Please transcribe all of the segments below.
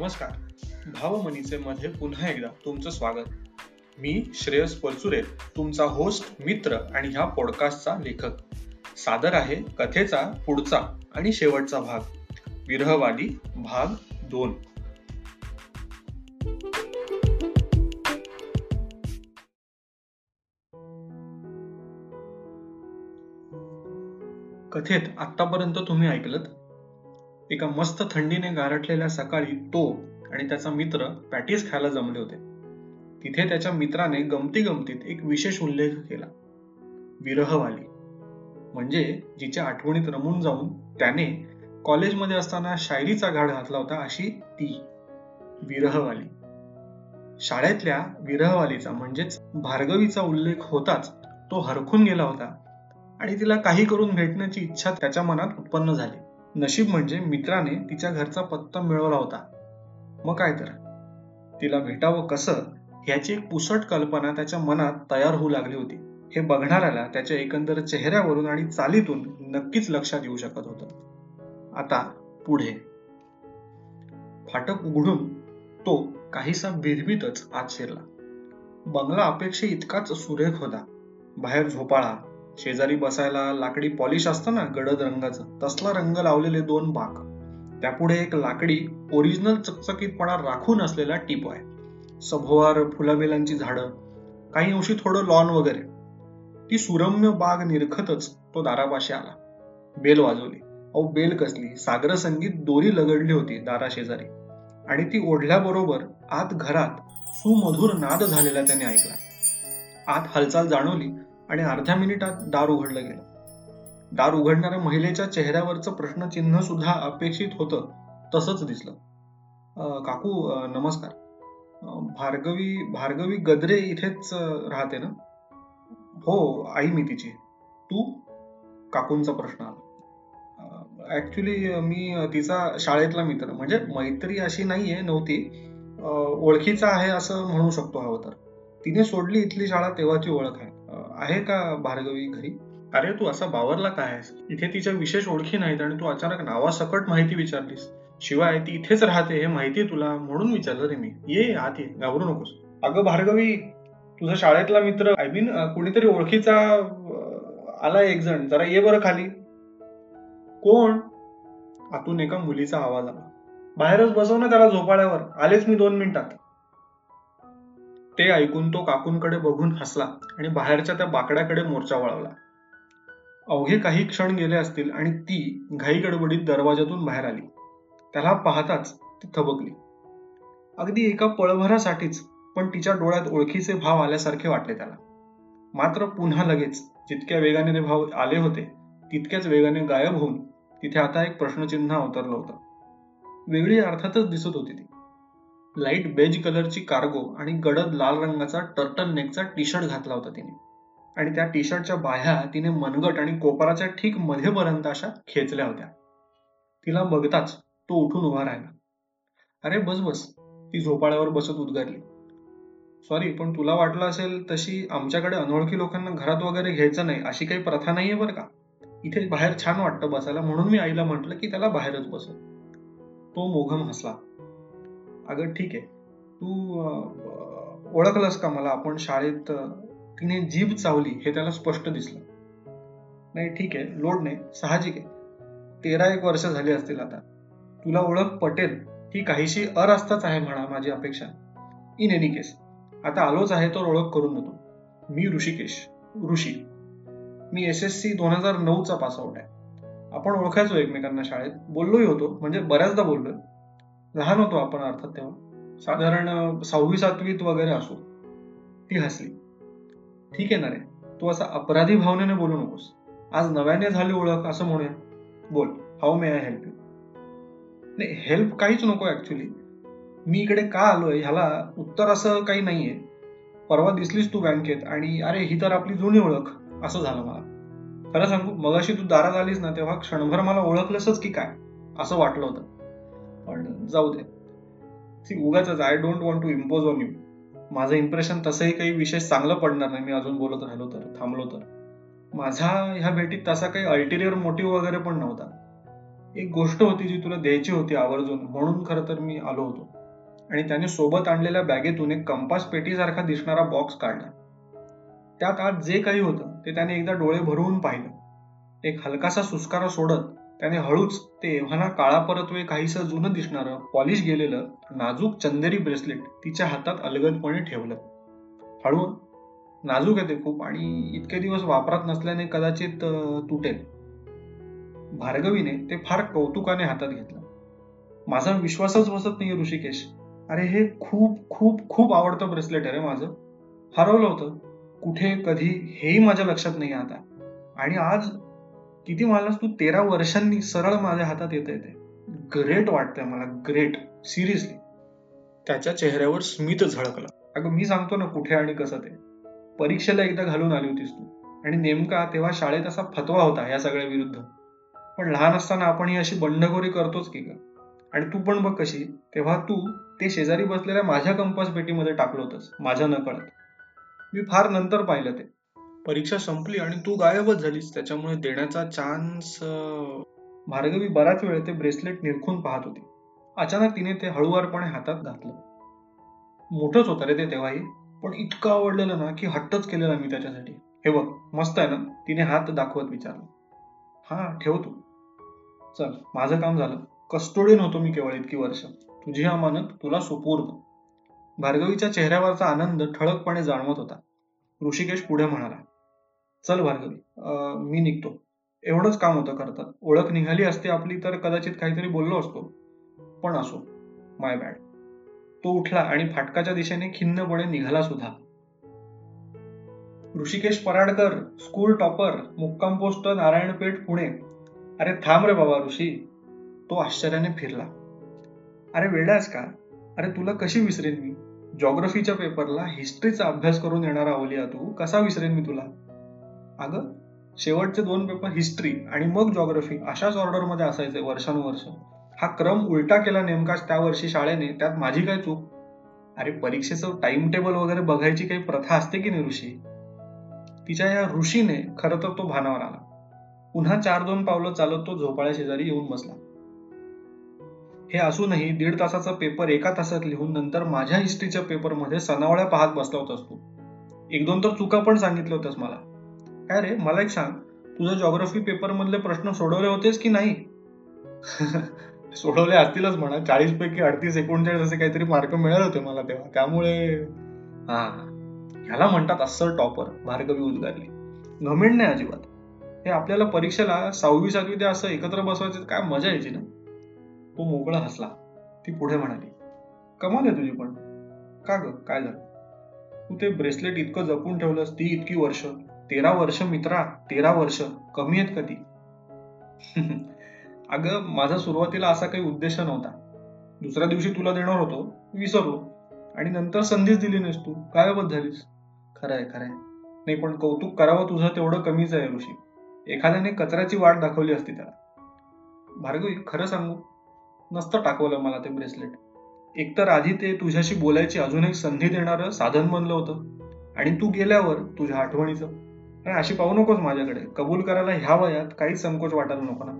नमस्कार. भावमनीचे मध्ये पुन्हा एकदा तुमचं स्वागत. मी श्रेयस परचुरे तुमचा होस्ट मित्र आणि ह्या पॉडकास्टचा लेखक. सादर आहे कथेचा पुढचा आणि शेवटचा भाग. विरहवादी भाग दोन. कथेत आतापर्यंत तुम्ही ऐकलत? एका मस्त थंडीने गारठलेल्या सकाळी तो आणि त्याचा मित्र पॅटीस खायला जमले होते. तिथे त्याच्या मित्राने गमती गमतीत एक विशेष उल्लेख केला. विरहवाली म्हणजे जिच्या आठवणीत रमून जाऊन त्याने कॉलेजमध्ये असताना शायरीचा घाट घातला होता अशी ती. विरहवाली शाळेतल्या विरहवालीचा म्हणजेच भार्गवीचा उल्लेख होताच तो हरखून गेला होता आणि तिला काही करून भेटण्याची इच्छा त्याच्या मनात उत्पन्न झाली. नशीब म्हणजे मित्राने तिच्या घरचा पत्ता मिळवला होता. मग काय तर? तिला भेटावं कसं ह्याची एक पुसट कल्पना त्याच्या मनात तयार होऊ लागली होती. हे बघणाऱ्याला त्याच्या एकंदर चेहऱ्यावरून आणि चालीतून नक्कीच लक्षात येऊ शकत होत. आता पुढे. फाटक उघडून तो काहीसा भिरभीतच आत शिरला. बंगला अपेक्षे इतकाच सुरेख होता. बाहेर झोपाळा शेजारी बसायला लाकडी पॉलिश असतं ना गडद रंगाचं तसला रंग लावलेले दोन बाक. त्यापुढे एक लाकडी ओरिजिनल चकचकीतपणा राखून असलेला टिपॉय. सभोवार फुलाबेलांची झाडं काही अंशी थोडं लॉन वगैरे. ती सुरम्य बाग निरखतच तो दारापाशी आला. बेल वाजवली. अहो बेल कसली? सागर संगीत दोरी लगडली होती दारा शेजारी. आणि ती ओढल्याबरोबर आत घरात सुमधुर नाद झालेला त्याने ऐकला. आत हालचाल जाणवली. आणि अर्ध्या मिनिटात दार उघडलं गेलं. दार उघडणाऱ्या महिलेच्या चेहऱ्यावरचं प्रश्नचिन्ह सुद्धा अपेक्षित होतं तसंच दिसलं. काकू नमस्कार. भार्गवी भार्गवी गद्रे इथेच राहते ना? हो आई मी तिची. तू? काकूंचा प्रश्न आला. ऍक्च्युली मी तिचा शाळेतला मित्र. म्हणजे मैत्री अशी नाहीये नव्हती. ओळखीचा आहे असं म्हणू शकतो हवं तर तिने सोडली इथली शाळा तेव्हाची ओळख आहे. आहे का भार्गवी घरी? अरे तू असा बावरला काय आहेस? इथे तिच्या विशेष ओळखी नाहीत आणि तू अचानक नावासकट माहिती विचारलीस. शिवाय ती इथेच राहते हे माहिती तुला म्हणून विचारलं रे मी. ये आत ये. घाबरू नकोस. अगं भार्गवी तुझा शाळेतला मित्र आय मीन कुणीतरी ओळखीचा आला एक जण. जरा ये बरं खाली. कोण? आतून एका मुलीचा आवाज आला. बाहेरच बसव ना त्याला झोपाळ्यावर. आलेच मी दोन मिनिटात. ते ऐकून तो काकूंकडे बघून हसला आणि बाहेरच्या त्या बाकड्याकडे मोर्चा वळवला. अवघे काही क्षण गेले असतील आणि ती घाई गडबडीत दरवाजातून बाहेर आली. त्याला पाहताच ती थबकली. अगदी एका पळभरासाठीच पण तिच्या डोळ्यात ओळखीचे भाव आल्यासारखे वाटले त्याला. मात्र पुन्हा लगेच जितक्या वेगाने ते भाव आले होते तितक्याच वेगाने गायब होऊन तिथे आता एक प्रश्नचिन्ह अवतरलं होतं. वेगळी अर्थातच दिसत होती ती. लाइट बेज कलरची कार्गो आणि गडद लाल रंगाचा टर्टल नेकचा टी शर्ट घातला होता तिने. आणि त्या टी शर्टच्या बाह्या तिने मनगट आणि कोपराच्या ठीक मध्येपर्यंत अशा खेचल्या होत्या. तिला बघताच तो उठून उभा राहिला. अरे बस बस. ती झोपाळ्यावर बसत उद्गारली. सॉरी पण तुला वाटलं असेल तशी आमच्याकडे अनोळखी लोकांना घरात वगैरे घ्यायचं नाही अशी काही प्रथा नाहीये बरं का? इथे बाहेर छान वाटतं बसायला म्हणून मी आईला म्हटलं की त्याला बाहेरच बसव. तो मोघम हसला. अगं ठीक आहे. तू ओळखलंस का मला? आपण शाळेत तिने जीभ चावली हे त्याला स्पष्ट दिसलं. नाही ठीक आहे. लोड नाही. साहजिक आहे. तेरा एक वर्ष झाली असतील आता. तुला ओळख पटेल ही काहीशी अरास्ताच आहे म्हणा माझी अपेक्षा. इन एनी केस आता आलोच आहे तर ओळख करून देतो. मी ऋषिकेश. ऋषी. मी एस एस सी दोन हजार नऊचा पासआउट आहे. आपण ओळखायचो एकमेकांना शाळेत. बोललोही होतो. म्हणजे बऱ्याचदा बोललोय. लहान होतो आपण अर्थात तेव्हा. साधारण सहावी सातवीत वगैरे असो. ती हसली. ठीक आहे ना रे तू असा अपराधी भावनेने बोलू नकोस. आज नव्याने झाली ओळख असं म्हणूया. बोल how may I help you? नाही हेल्प काहीच नको ऍक्च्युली मी इकडे का आलोय ह्याला उत्तर असं काही नाहीये. परवा दिसलीस तू बँकेत आणि अरे ही तर आपली जुनी ओळख असं झालं मला. खरं सांगू मगाशी तू दारात आलीस ना तेव्हा क्षणभर मला ओळखलंसच की काय असं वाटलं होतं. पण जाऊ दे. ती उगाच I don't want to impose on you माझं इम्प्रेशन तसंही काही विशेष चांगलं पडणार नाही. मी अजून बोलत राहिलो तर थांबलो तर. माझा ह्या भेटीत तसा काही अल्टिरियर मोटिव्ह वगैरे पण नव्हता. एक गोष्ट होती जी तुला द्यायची होती आवर्जून म्हणून खरं तर मी आलो होतो. आणि त्याने सोबत आणलेल्या बॅगेतून एक कंपास पेटीसारखा दिसणारा बॉक्स काढला. त्यात आज जे काही होतं ते त्याने एकदा डोळे भरवून पाहिलं. एक हलकासा सुस्कारा सोडत त्याने हळूच ते एव्हाना काळा परतवे काहीसं जुनं दिसणारं पॉलिश गेलेलं नाजूक चंदेरी ब्रेसलेट तिच्या हातात अलगदपणे ठेवलं. हळू नाजूक आहे ते खूप आणि इतके दिवस वापरात नसल्याने कदाचित तुटेल. भार्गवीने ते फार कौतुकाने हातात घेतलं. माझा विश्वासच बसत नाही ऋषिकेश. अरे हे खूप खूप खूप आवडतं ब्रेसलेट आहे रे माझं. हरवलं होतं. कुठे कधी हेही माझ्या लक्षात नाही आता. आणि आज किती मला तू? तेरा वर्षांनी सरळ माझ्या हातात येत येते ग्रेट वाटतंय मला ग्रेट सिरियसली त्याच्या चेहऱ्यावर स्मित झळकलं. अगं मी सांगतो ना कुठे आणि कसं ते. परीक्षेला एकदा घालून आली होतीस तू. आणि नेमका तेव्हा शाळेत असा फतवा होता या सगळ्या विरुद्ध. पण लहान असताना आपण ही अशी बंडखोरी करतोच की ग. आणि तू पण बघ कशी तेव्हा तू ते शेजारी बसलेल्या माझ्या कंपास पेटीमध्ये टाकलं होतंस माझ्या नकळत. मी फार नंतर पाहिलं ते. परीक्षा संपली आणि तू गायबच झालीस. त्याच्यामुळे देण्याचा चान्स भार्गवी बराच वेळ ते ब्रेसलेट निरखून पाहत होती. अचानक तिने ते हळुवारपणे हातात घातलं. मोठंच होतं रे ते तेव्हाही पण इतकं आवडलेलं ना की हट्टच केलेला मी त्याच्यासाठी. हे बघ मस्त आहे ना? तिने हात दाखवत विचारलं. हा ठेव तू चल माझं काम झालं. कस्टोडियन होतो मी केवळ इतकी वर्ष. तुझी अमानत तुला सुपूर्द. भार्गवीच्या चेहऱ्यावरचा आनंद ठळकपणे जाणवत होता. ऋषिकेश पुढे म्हणाला चल भार्गवी मी निघतो. एवढंच काम होतं करतात ओळख निघाली असते आपली तर कदाचित काहीतरी बोललो असतो. पण असो माय बॅड तो उठला आणि फाटकाच्या दिशेने खिन्नपणे निघाला सुद्धा. ऋषिकेश पराडकर स्कूल टॉपर मुक्काम पोस्ट नारायणपेठ पुणे. अरे थांब रे बाबा ऋषी. तो आश्चर्याने फिरला. अरे वेडास का? अरे तुला कशी विसरेन मी? जॉग्रफीच्या पेपरला हिस्ट्रीचा अभ्यास करून येणारा अवलिया तू. कसा विसरेन मी तुला? अगं शेवटचे दोन पेपर हिस्ट्री आणि मग जॉग्रफी अशाच ऑर्डरमध्ये असायचे वर्षानुवर्ष. हा क्रम उलटा केला नेमकाच त्या वर्षी शाळेने त्यात माझी काय चूक? अरे परीक्षेचं टाइम टेबल वगैरे बघायची काही प्रथा असते की नाही ऋषी? तिच्या या ऋषीने खर तर तो भानावर आला. पुन्हा चार दोन पावलं चालत तो झोपाळ्या शेजारी येऊन बसला. हे असूनही दीड तासाचा पेपर एका तासात लिहून नंतर माझ्या हिस्ट्रीच्या पेपरमध्ये सनावळ्या पाहत बसला होतास तू. एक दोन तर चुका पण सांगितल्या होत्यास मला. काय रे? मला एक सांग. तुझ्या जॉग्रफी पेपर मधले प्रश्न सोडवले होतेस की नाही? सोडवले असतीलच म्हणा. चाळीस पैकी अडतीस एकोणचाळीस असे काहीतरी मार्क मिळाले होते मला तेव्हा. त्यामुळे हा ह्याला म्हणतात अस्सल टॉपर भार्गवी उद्गारली. घमेंड नाही अजिबात. हे आपल्याला परीक्षेला सहावी सातवी ते असं एकत्र बसवायचं काय मजा यायची ना? तो मोकळा हसला. ती पुढे म्हणाली कमाल आहे तुझी पण. का ग? काय झालं? तू ते ब्रेसलेट इतकं जपून ठेवलंस ती इतकी वर्ष. तेरा वर्ष मित्रा तेरा वर्ष. कमी आहेत कधी? अगं माझा सुरुवातीला असा काही उद्देश नव्हता. दुसऱ्या दिवशी तुला देणार होतो विसरलो. आणि नंतर संधीच दिली नाहीस तू. काय बद झालीस. खरंय खरंय. नाही पण कौतुक करावं तुझं तेवढं कमीच आहे ऋषी. एखाद्याने कचऱ्याची वाट दाखवली असती त्याला. भार्गवी खरं सांगू? नसतं टाकवलं मला ते ब्रेसलेट. एकतर आधी ते तुझ्याशी बोलायची अजून एक संधी देणारं साधन बनलं होतं. आणि तू गेल्यावर तुझ्या आठवणीचं. आणि अशी पाहू नकोस माझ्याकडे. कबूल करायला ह्या वयात काहीच संकोच वाटायला नको ना.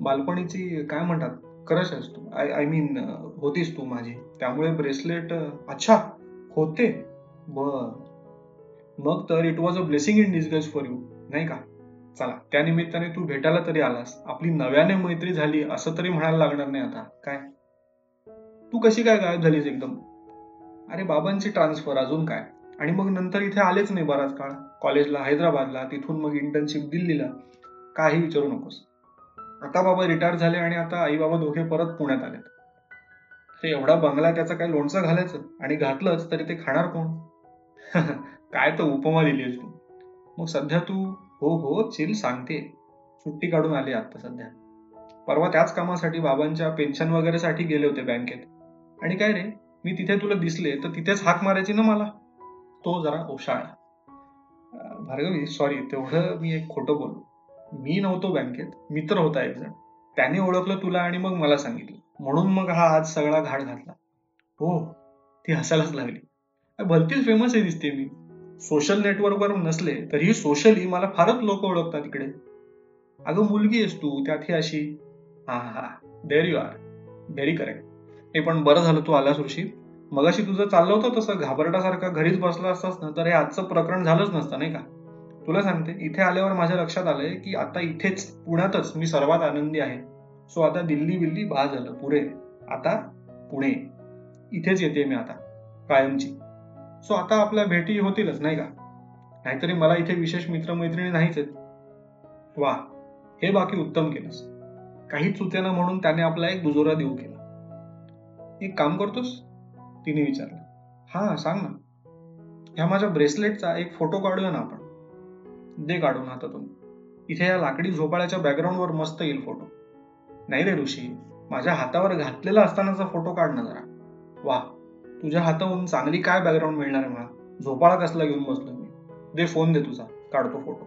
बालपणीची काय म्हणतात? करश आहेस तू आय आय मीन होतीस तू माझी. त्यामुळे ब्रेसलेट अच्छा होते. बर. मग तर it was a blessing in disguise for you नाही का? चला त्या निमित्ताने तू भेटायला तरी आलास. आपली नव्याने मैत्री झाली असं तरी म्हणायला लागणार नाही आता. काय? तू कशी काय गायब झालीस एकदम? अरे बाबांची ट्रान्सफर अजून काय? आणि मग नंतर इथे आलेच नाही बराच काळ. कॉलेजला हैदराबादला तिथून मग इंटर्नशिप दिल्लीला. काही विचारू नकोस. आता बाबा रिटायर झाले आणि आता आई बाबा दोघे परत पुण्यात आलेत. ते एवढा बंगला त्याचा काय लोणचं घालायचं? आणि घातलंच तरी ते खाणार कोण? काय तर उपमा दिलीस तू. मग सध्या तू हो हो चिल सांगते. सुट्टी काढून आली आता सध्या. परवा त्याच कामासाठी बाबांच्या पेन्शन वगैरे साठी गेले होते बँकेत. आणि काय रे मी तिथे तुला दिसले तर तिथेच हाक मारायची ना मला? तो जरा ओशाळा भार्गवी सॉरी तेवढं मी एक खोटं बोललो. मी नव्हतो बँकेत मित्र होता एक जण. त्याने ओळखलं तुला आणि मग मला सांगितलं. म्हणून मग हा आज सगळा घाट घातला. हो ती हसायलाच लागली. भलतीच फेमस आहे दिसते मी. सोशल नेटवर्कवर नसले तरीही सोशली मला फारच लोक ओळखतात इकडे. अगं मुलगी आहेस तू त्यात ही अशी. हा हा there you are very correct हे पण बरं झालं तू आलास ऋषी मगाशी तुझं चाललं होतं तसं घाबरटासारखं घरीच बसला असतास ना तर हे आजचं प्रकरण झालंच नसतं नाही का? तुला सांगते इथे आल्यावर माझ्या लक्षात आलंय की आता इथेच पुण्यातच मी सर्वात आनंदी आहे. सो आता दिल्ली बिल्ली बा झालं पुरे. आता पुणे. इथेच येते मी आता कायमची. सो आता आपल्या भेटी होतीलच नाही का? नाहीतरी मला इथे विशेष मित्रमैत्रिणी नाहीच आहेत. वा हे बाकी उत्तम केलंस. काही चुत्यानं म्हणून त्याने आपला एक दुजोरा देऊ केला. एक काम करतोस? तिने विचारलं हा सांग ना. ह्या माझ्या ब्रेसलेटचा एक फोटो काढूया ना आपण. दे काढून हातातून. इथे या लाकडी झोपाळ्याच्या बॅकग्राऊंडवर मस्त येईल फोटो. नाही रे ऋषी माझ्या हातावर घातलेला असतानाचा फोटो काढ ना जरा. वा तुझ्या हाताहून चांगली काय बॅकग्राऊंड मिळणार आहे मला? झोपाळा कसला घेऊन बसलो मी. दे फोन दे तुझा. काढतो फोटो.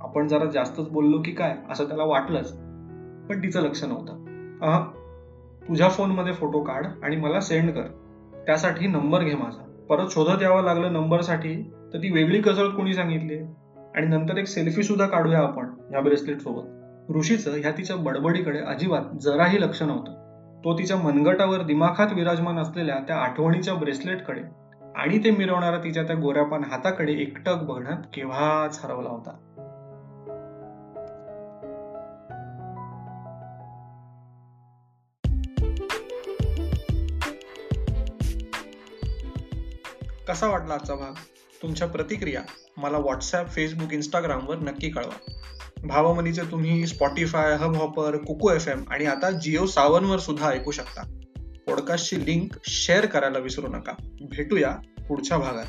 आपण जरा जास्तच बोललो की काय? असं त्याला वाटलंच. पण तिचं लक्ष नव्हतं. अह तुझ्या फोनमध्ये फोटो काढ आणि मला सेंड कर. त्यासाठी नंबर घे माझा. परत शोधत यावं लागलं नंबरसाठी तर ती वेगळी कसरत कोणी सांगितली? आणि नंतर एक सेल्फी सुद्धा काढूया आपण या ब्रेसलेट सोबत. ऋषीचं ह्या तिच्या बडबडीकडे अजिबात जराही लक्ष नव्हतं. तो तिच्या मनगटावर दिमाखात विराजमान असलेल्या त्या आठवणीच्या ब्रेसलेटकडे आणि ते मिरवणारा तिच्या त्या गोऱ्यापान हाताकडे एकटक बघण्यात केव्हाच हरवला होता. कसा वाटला आजचा भाग? तुमच्या प्रतिक्रिया मला व्हॉट्सॲप फेसबुक इंस्टाग्रामवर नक्की कळवा. भावमनीचे तुम्ही Spotify Hubhopper Kuku F M आणि आता जिओ सावनवर सुद्धा ऐकू शकता. पॉडकास्टची लिंक शेअर करायला विसरू नका. भेटूया पुढच्या भागात.